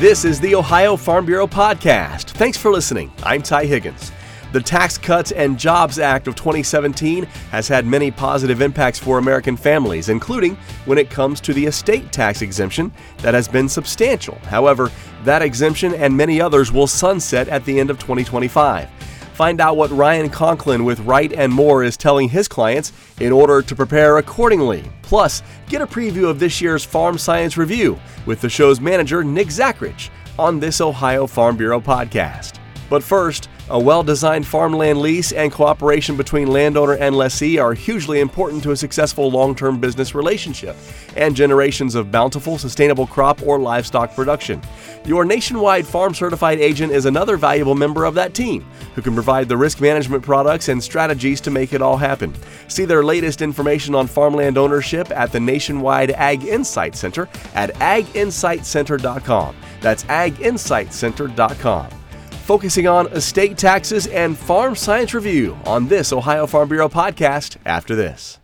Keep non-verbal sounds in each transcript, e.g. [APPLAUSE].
This is the Ohio Farm Bureau podcast. Thanks for listening. I'm Ty Higgins. The Tax Cuts and Jobs Act of 2017 has had many positive impacts for American families, including when it comes to the estate tax exemption that has been substantial. However, that exemption and many others will sunset at the end of 2025. Find out what Ryan Conklin with Wright and Moore is telling his clients in order to prepare accordingly. Plus, get a preview of this year's Farm Science Review with the show's manager, Nick Zachrich, on this Ohio Farm Bureau podcast. But first, a well designed farmland lease and cooperation between landowner and lessee are hugely important to a successful long term business relationship and generations of bountiful, sustainable crop or livestock production. Your nationwide farm certified agent is another valuable member of that team who can provide the risk management products and strategies to make it all happen. See their latest information on farmland ownership at the Nationwide Ag Insight Center at aginsightcenter.com. That's aginsightcenter.com focusing on estate taxes and farm science review on this Ohio Farm Bureau podcast after this.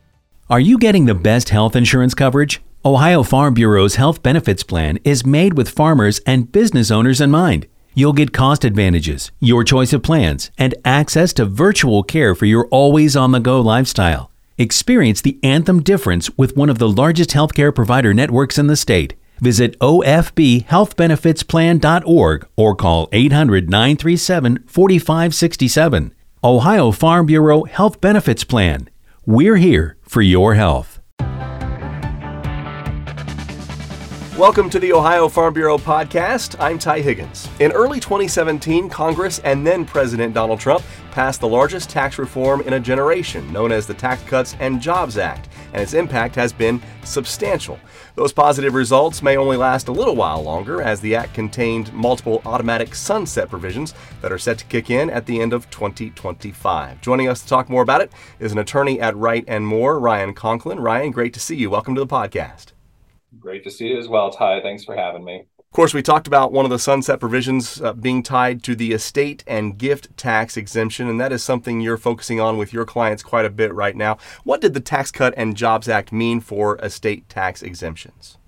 Are you getting the best health insurance coverage? Ohio Farm Bureau's health benefits plan is made with farmers and business owners in mind. You'll get cost advantages, your choice of plans, and access to virtual care for your always on the go lifestyle. Experience the Anthem difference with one of the largest healthcare provider networks in the state. Visit ofbhealthbenefitsplan.org or call 800 937 4567. Ohio Farm Bureau Health Benefits Plan. We're here for your health. Welcome to the Ohio Farm Bureau podcast. I'm Ty Higgins. In early 2017, Congress and then President Donald Trump passed the largest tax reform in a generation, known as the Tax Cuts and Jobs Act, and its impact has been substantial. Those positive results may only last a little while longer, as the act contained multiple automatic sunset provisions that are set to kick in at the end of 2025. Joining us to talk more about it is an attorney at Wright and Moore, Ryan Conklin. Ryan, great to see you. Welcome to the podcast. Great to see you as well, Ty. Thanks for having me. Of course, we talked about one of the sunset provisions uh, being tied to the estate and gift tax exemption, and that is something you're focusing on with your clients quite a bit right now. What did the Tax Cut and Jobs Act mean for estate tax exemptions?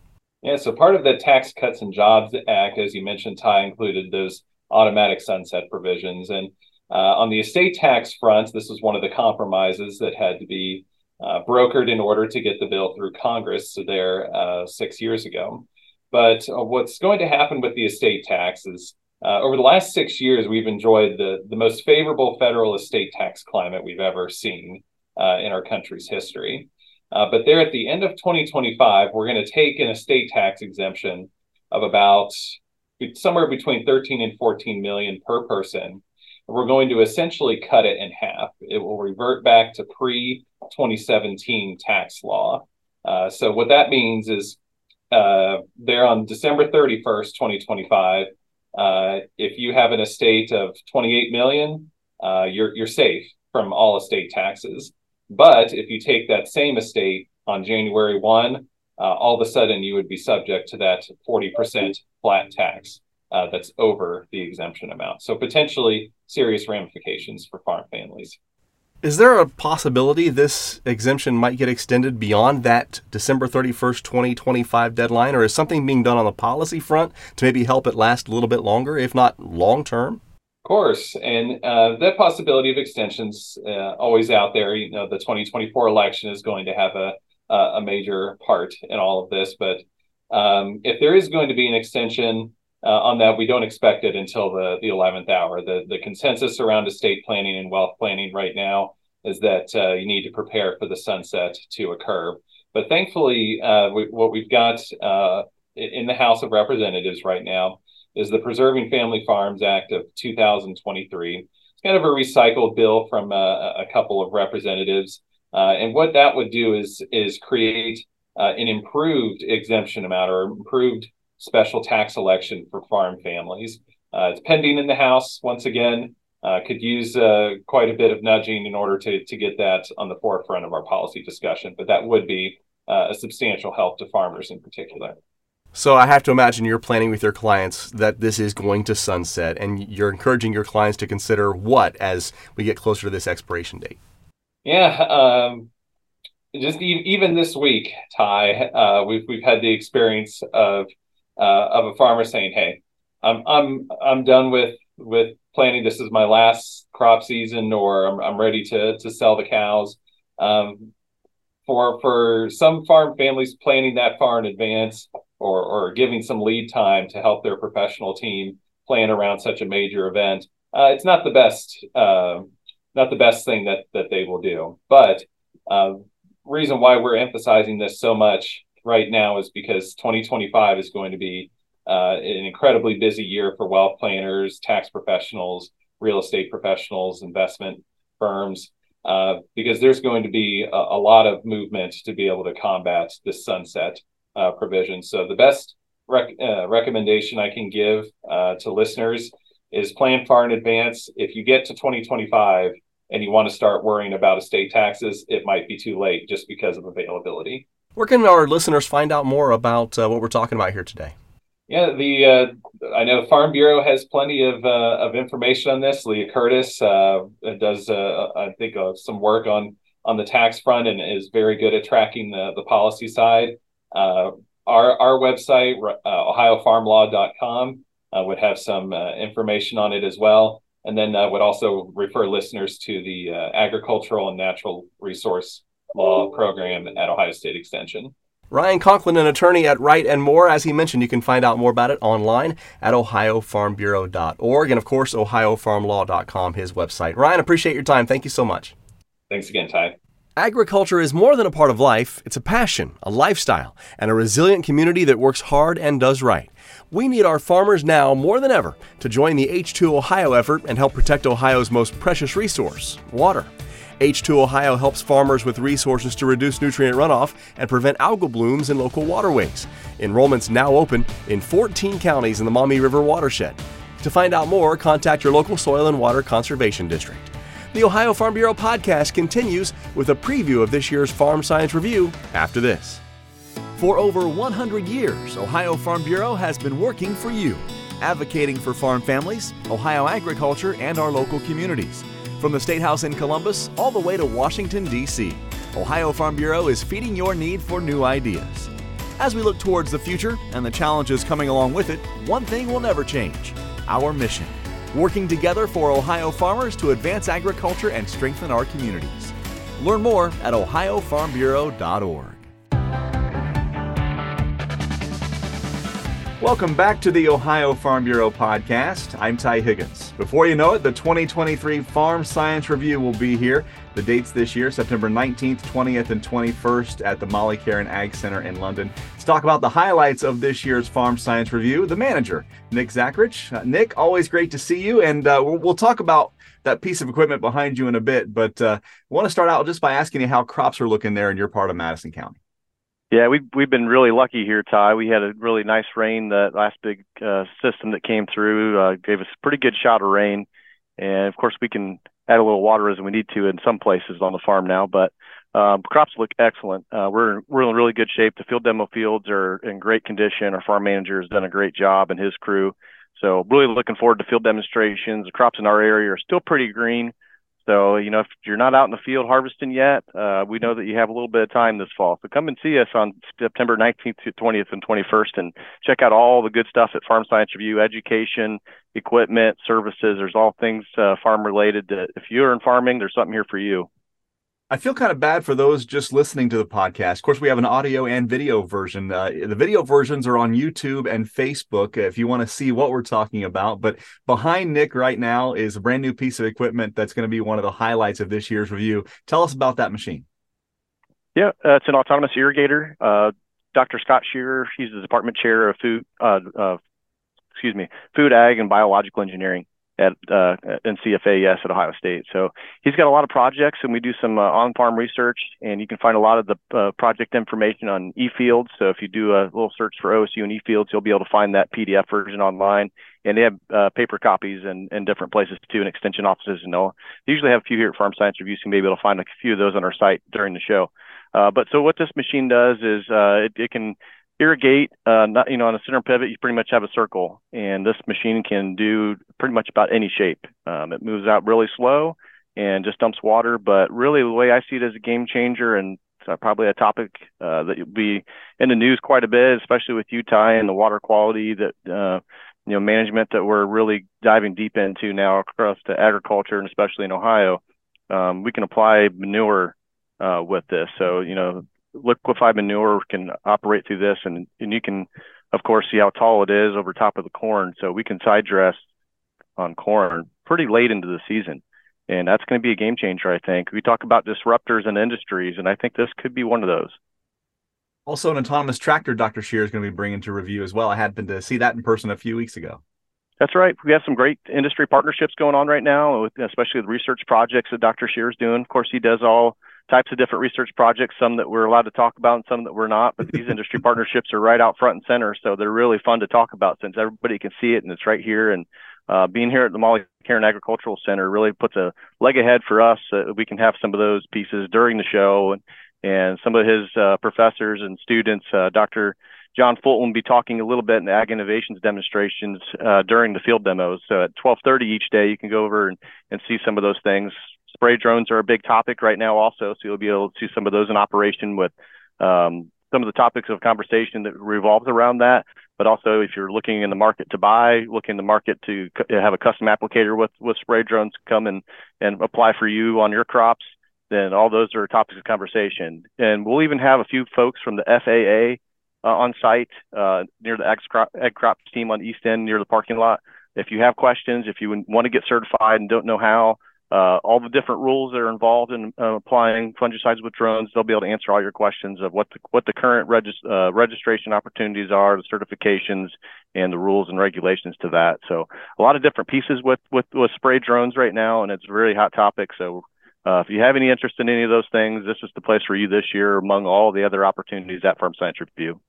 Yeah, so part of the Tax Cuts and Jobs Act, as you mentioned, Ty, included those automatic sunset provisions. And uh, on the estate tax front, this was one of the compromises that had to be uh, brokered in order to get the bill through Congress there uh, six years ago. But uh, what's going to happen with the estate tax is uh, over the last six years, we've enjoyed the, the most favorable federal estate tax climate we've ever seen uh, in our country's history. Uh, but there at the end of 2025, we're going to take an estate tax exemption of about somewhere between 13 and 14 million per person. We're going to essentially cut it in half. It will revert back to pre 2017 tax law. Uh, so what that means is uh, there on December 31st, 2025, uh, if you have an estate of 28 million, uh, you're you're safe from all estate taxes. But if you take that same estate on January 1, uh, all of a sudden you would be subject to that 40% flat tax uh, that's over the exemption amount. So potentially serious ramifications for farm families. Is there a possibility this exemption might get extended beyond that December 31st, 2025 deadline, or is something being done on the policy front to maybe help it last a little bit longer, if not long term? Of course, and uh, that possibility of extensions uh, always out there. You know, the 2024 election is going to have a a major part in all of this, but um, if there is going to be an extension, on that, we don't expect it until the, the 11th hour. The, the consensus around estate planning and wealth planning right now is that uh, you need to prepare for the sunset to occur. But thankfully, uh, we, what we've got uh, in the House of Representatives right now is the Preserving Family Farms Act of 2023. It's kind of a recycled bill from uh, a couple of representatives. Uh, and what that would do is, is create an improved exemption amount or improved special tax election for farm families. Uh, it's pending in the House once again. Uh, could use uh, quite a bit of nudging in order to, to get that on the forefront of our policy discussion, but that would be uh, a substantial help to farmers in particular. So I have to imagine you're planning with your clients that this is going to sunset, and you're encouraging your clients to consider what as we get closer to this expiration date. Yeah, um, just e- even this week, Ty, uh, we've we've had the experience of uh, of a farmer saying, "Hey, I'm I'm I'm done with with planting. This is my last crop season, or I'm I'm ready to to sell the cows. Um, for for some farm families, planning that far in advance or or giving some lead time to help their professional team plan around such a major event, uh, it's not the best uh, not the best thing that that they will do. But uh, reason why we're emphasizing this so much right now is because 2025 is going to be uh, an incredibly busy year for wealth planners, tax professionals, real estate professionals, investment firms, uh, because there's going to be a, a, lot of movement to be able to combat this sunset uh, provision. So the best rec- uh, recommendation I can give uh, to listeners is plan far in advance. If you get to 2025 and you want to start worrying about estate taxes, it might be too late just because of availability. Where can our listeners find out more about uh, what we're talking about here today? Yeah, the uh, I know Farm Bureau has plenty of uh, of information on this. Leah Curtis uh, does uh, I think uh, some work on on the tax front and is very good at tracking the the policy side. Uh, our our website ohiofarmlaw.com would have some information on it as well, and then would also refer listeners to the agricultural and natural resource law program at Ohio State Extension. Ryan Conklin, an attorney at Wright and Moore. As he mentioned, you can find out more about it online at ohiofarmbureau.org and, of course, ohiofarmlaw.com, his website. Ryan, appreciate your time. Thank you so much. Thanks again, Ty. Agriculture is more than a part of life, it's a passion, a lifestyle, and a resilient community that works hard and does right. We need our farmers now more than ever to join the H2 Ohio effort and help protect Ohio's most precious resource, water. H2 Ohio helps farmers with resources to reduce nutrient runoff and prevent algal blooms in local waterways. Enrollment's now open in 14 counties in the Maumee River watershed. To find out more, contact your local soil and water conservation district. The Ohio Farm Bureau podcast continues with a preview of this year's Farm Science Review after this. For over 100 years, Ohio Farm Bureau has been working for you, advocating for farm families, Ohio agriculture, and our local communities. From the State House in Columbus all the way to Washington, D.C., Ohio Farm Bureau is feeding your need for new ideas. As we look towards the future and the challenges coming along with it, one thing will never change our mission. Working together for Ohio farmers to advance agriculture and strengthen our communities. Learn more at ohiofarmbureau.org. Welcome back to the Ohio Farm Bureau podcast. I'm Ty Higgins. Before you know it, the 2023 Farm Science Review will be here. The dates this year, September 19th, 20th, and 21st at the Molly Caren Ag Center in London. Let's talk about the highlights of this year's Farm Science Review. The manager, Nick Zachrich. Uh, Nick, always great to see you. And uh, we'll, we'll, talk about that piece of equipment behind you in a bit. But uh, I want to start out just by asking you how crops are looking there in your part of Madison County. Yeah, we've we've been really lucky here, Ty. We had a really nice rain. The last big uh, system that came through uh, gave us a pretty good shot of rain, and of course we can add a little water as we need to in some places on the farm now. But um, crops look excellent. Uh, we're we're in really good shape. The field demo fields are in great condition. Our farm manager has done a great job and his crew. So really looking forward to field demonstrations. The crops in our area are still pretty green. So, you know, if you're not out in the field harvesting yet, uh, we know that you have a little bit of time this fall. So come and see us on September 19th, 20th, and 21st and check out all the good stuff at Farm Science Review, education, equipment, services. There's all things uh, farm related. That if you're in farming, there's something here for you. I feel kind of bad for those just listening to the podcast. Of course, we have an audio and video version. Uh, the video versions are on YouTube and Facebook if you want to see what we're talking about. But behind Nick right now is a brand new piece of equipment that's going to be one of the highlights of this year's review. Tell us about that machine. Yeah, uh, it's an autonomous irrigator. Uh, Dr. Scott Shearer, he's the department chair of food, uh, excuse me, food, ag, and biological engineering at uh, NCFAS at Ohio State. So he's got a lot of projects, and we do some uh, on-farm research. And you can find a lot of the uh, project information on eFields. So if you do a little search for OSU and eFields, you'll be able to find that PDF version online. And they have uh, paper copies in, in different places too, in extension offices. And they'll they usually have a few here at Farm Science Reviews. You may be able to find a few of those on our site during the show. Uh, but so what this machine does is uh, it, it can irrigate, uh, not, you know, on a center pivot, you pretty much have a circle, and this machine can do pretty much about any shape. Um, it moves out really slow and just dumps water, but really the way I see it as a game changer and uh, probably a topic uh, that will be in the news quite a bit, especially with Utah and the water quality that uh, you know management that we're really diving deep into now across the agriculture and especially in Ohio. Um, we can apply manure uh, with this. So you know liquefied manure can operate through this, and and you can of course see how tall it is over top of the corn. So we can side dress on corn pretty late into the season. And that's going to be a game changer, I think. We talk about disruptors in industries, and I think this could be one of those. Also, an autonomous tractor Dr. Shear is going to be bringing to review as well. I happened to see that in person a few weeks ago. That's right. We have some great industry partnerships going on right now, especially with research projects that Dr. Shear is doing. Of course, he does all types of different research projects, some that we're allowed to talk about and some that we're not. But these [LAUGHS] industry partnerships are right out front and center. So they're really fun to talk about since everybody can see it and it's right here. And uh, being here at the Molly Caren Agricultural Center really puts a leg ahead for us. Uh, we can have some of those pieces during the show and and some of his uh, professors and students, uh, Dr. John Fulton will be talking a little bit in the Ag Innovations demonstrations uh, during the field demos. So at 12:30 each day, you can go over and, and see some of those things. Spray drones are a big topic right now, also, so you'll be able to see some of those in operation with um, some of the topics of conversation that revolves around that. But also, if you're looking in the market to buy, looking in the market to have a custom applicator with with spray drones come and and apply for you on your crops, then all those are topics of conversation. And we'll even have a few folks from the FAA uh, on site uh, near the ag, crop, ag crops team on east end near the parking lot. If you have questions, if you want to get certified and don't know how, uh, all the different rules that are involved in uh, applying fungicides with drones, they'll be able to answer all your questions of what the, what the current uh, registration opportunities are, the certifications, and the rules and regulations to that. So a lot of different pieces with with, with spray drones right now, and it's a really hot topic. So uh, if you have any interest in any of those things, this is the place for you this year among all the other opportunities at Farm Science Review.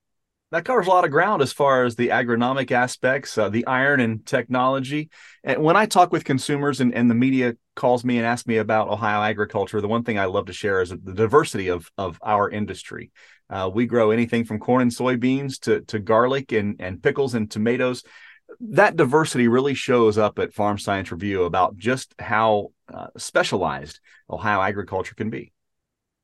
That covers a lot of ground as far as the agronomic aspects, uh, the iron and technology. And when I talk with consumers and, and the media calls me and asks me about Ohio agriculture, the one thing I love to share is the diversity of, of our industry. Uh, we grow anything from corn and soybeans to, to garlic and, and pickles and tomatoes that diversity really shows up at Farm Science Review about just how uh, specialized Ohio agriculture can be.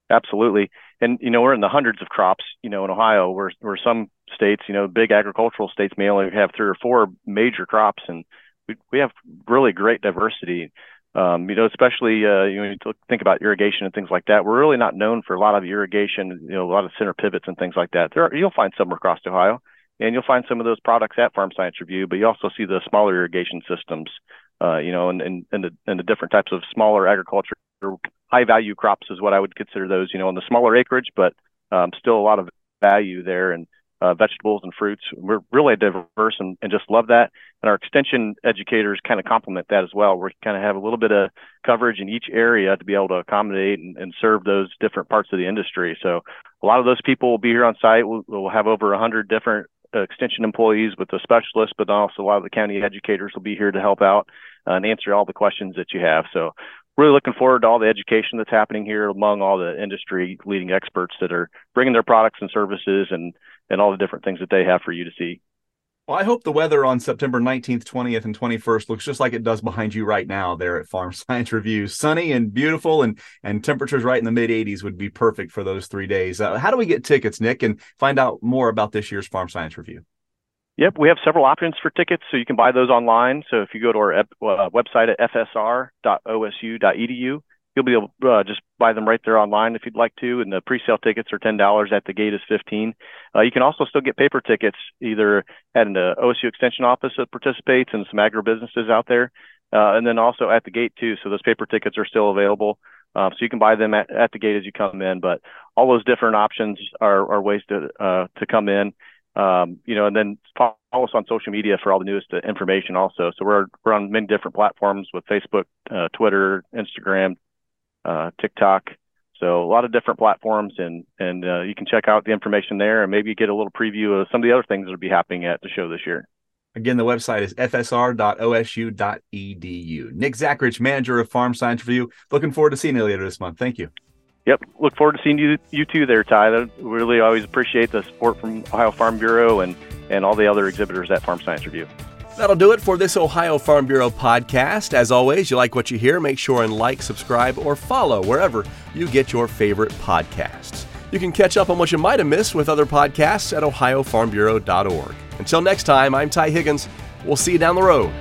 Absolutely. And, you know, we're in the hundreds of crops, you know, in Ohio, where, where some states, you know, big agricultural states may only have three or four major crops. And we, we have really great diversity. Um, you know, especially uh, you know, think about irrigation and things like that. We're really not known for a lot of irrigation, you know, a lot of center pivots and things like that. There are, you'll find some across Ohio, and you'll find some of those products at Farm Science Review. But you also see the smaller irrigation systems, uh, you know, and, and and the and the different types of smaller agriculture, high value crops is what I would consider those. You know, on the smaller acreage, but um, still a lot of value there and uh, vegetables and fruits. We're really diverse and, and just love that. And our extension educators kind of complement that as well. We kind of have a little bit of coverage in each area to be able to accommodate and, and serve those different parts of the industry. So a lot of those people will be here on site. We'll, we'll have over 100 different extension employees with the specialists, but also a lot of the county educators will be here to help out uh, and answer all the questions that you have. So really looking forward to all the education that's happening here among all the industry leading experts that are bringing their products and services and and all the different things that they have for you to see. Well, I hope the weather on September 19th, 20th, and 21st looks just like it does behind you right now there at Farm [LAUGHS] Science Review. Sunny and beautiful, and and temperatures right in the mid 80s would be perfect for those three days. Uh, how do we get tickets, Nick, and find out more about this year's Farm Science Review? Yep, we have several options for tickets, so you can buy those online. So if you go to our uh, website at fsr.osu.edu, you'll be able to uh, just buy them right there online if you'd like to. And the pre-sale tickets are ten dollars. At the gate is fifteen. Uh, you can also still get paper tickets either at an uh, OSU Extension office that participates and some agribusinesses out there, uh, and then also at the gate too. So those paper tickets are still available. Um, so you can buy them at, at the gate as you come in. But all those different options are, are ways to uh, to come in. Um, you know, and then follow us on social media for all the newest information also. So we're we're on many different platforms with Facebook, uh, Twitter, Instagram, uh, TikTok. So a lot of different platforms, and and uh, you can check out the information there, and maybe get a little preview of some of the other things that will be happening at the show this year. Again, the website is fsr.osu.edu. Nick Zachrich, manager of Farm Science Review. Looking forward to seeing you later this month. Thank you. Yep, look forward to seeing you you too there, Ty. I really always appreciate the support from Ohio Farm Bureau and and all the other exhibitors at Farm Science Review. That'll do it for this Ohio Farm Bureau podcast. As always, you like what you hear, make sure and like, subscribe, or follow wherever you get your favorite podcasts. You can catch up on what you might have missed with other podcasts at ohiofarmbureau.org. Until next time, I'm Ty Higgins. We'll see you down the road.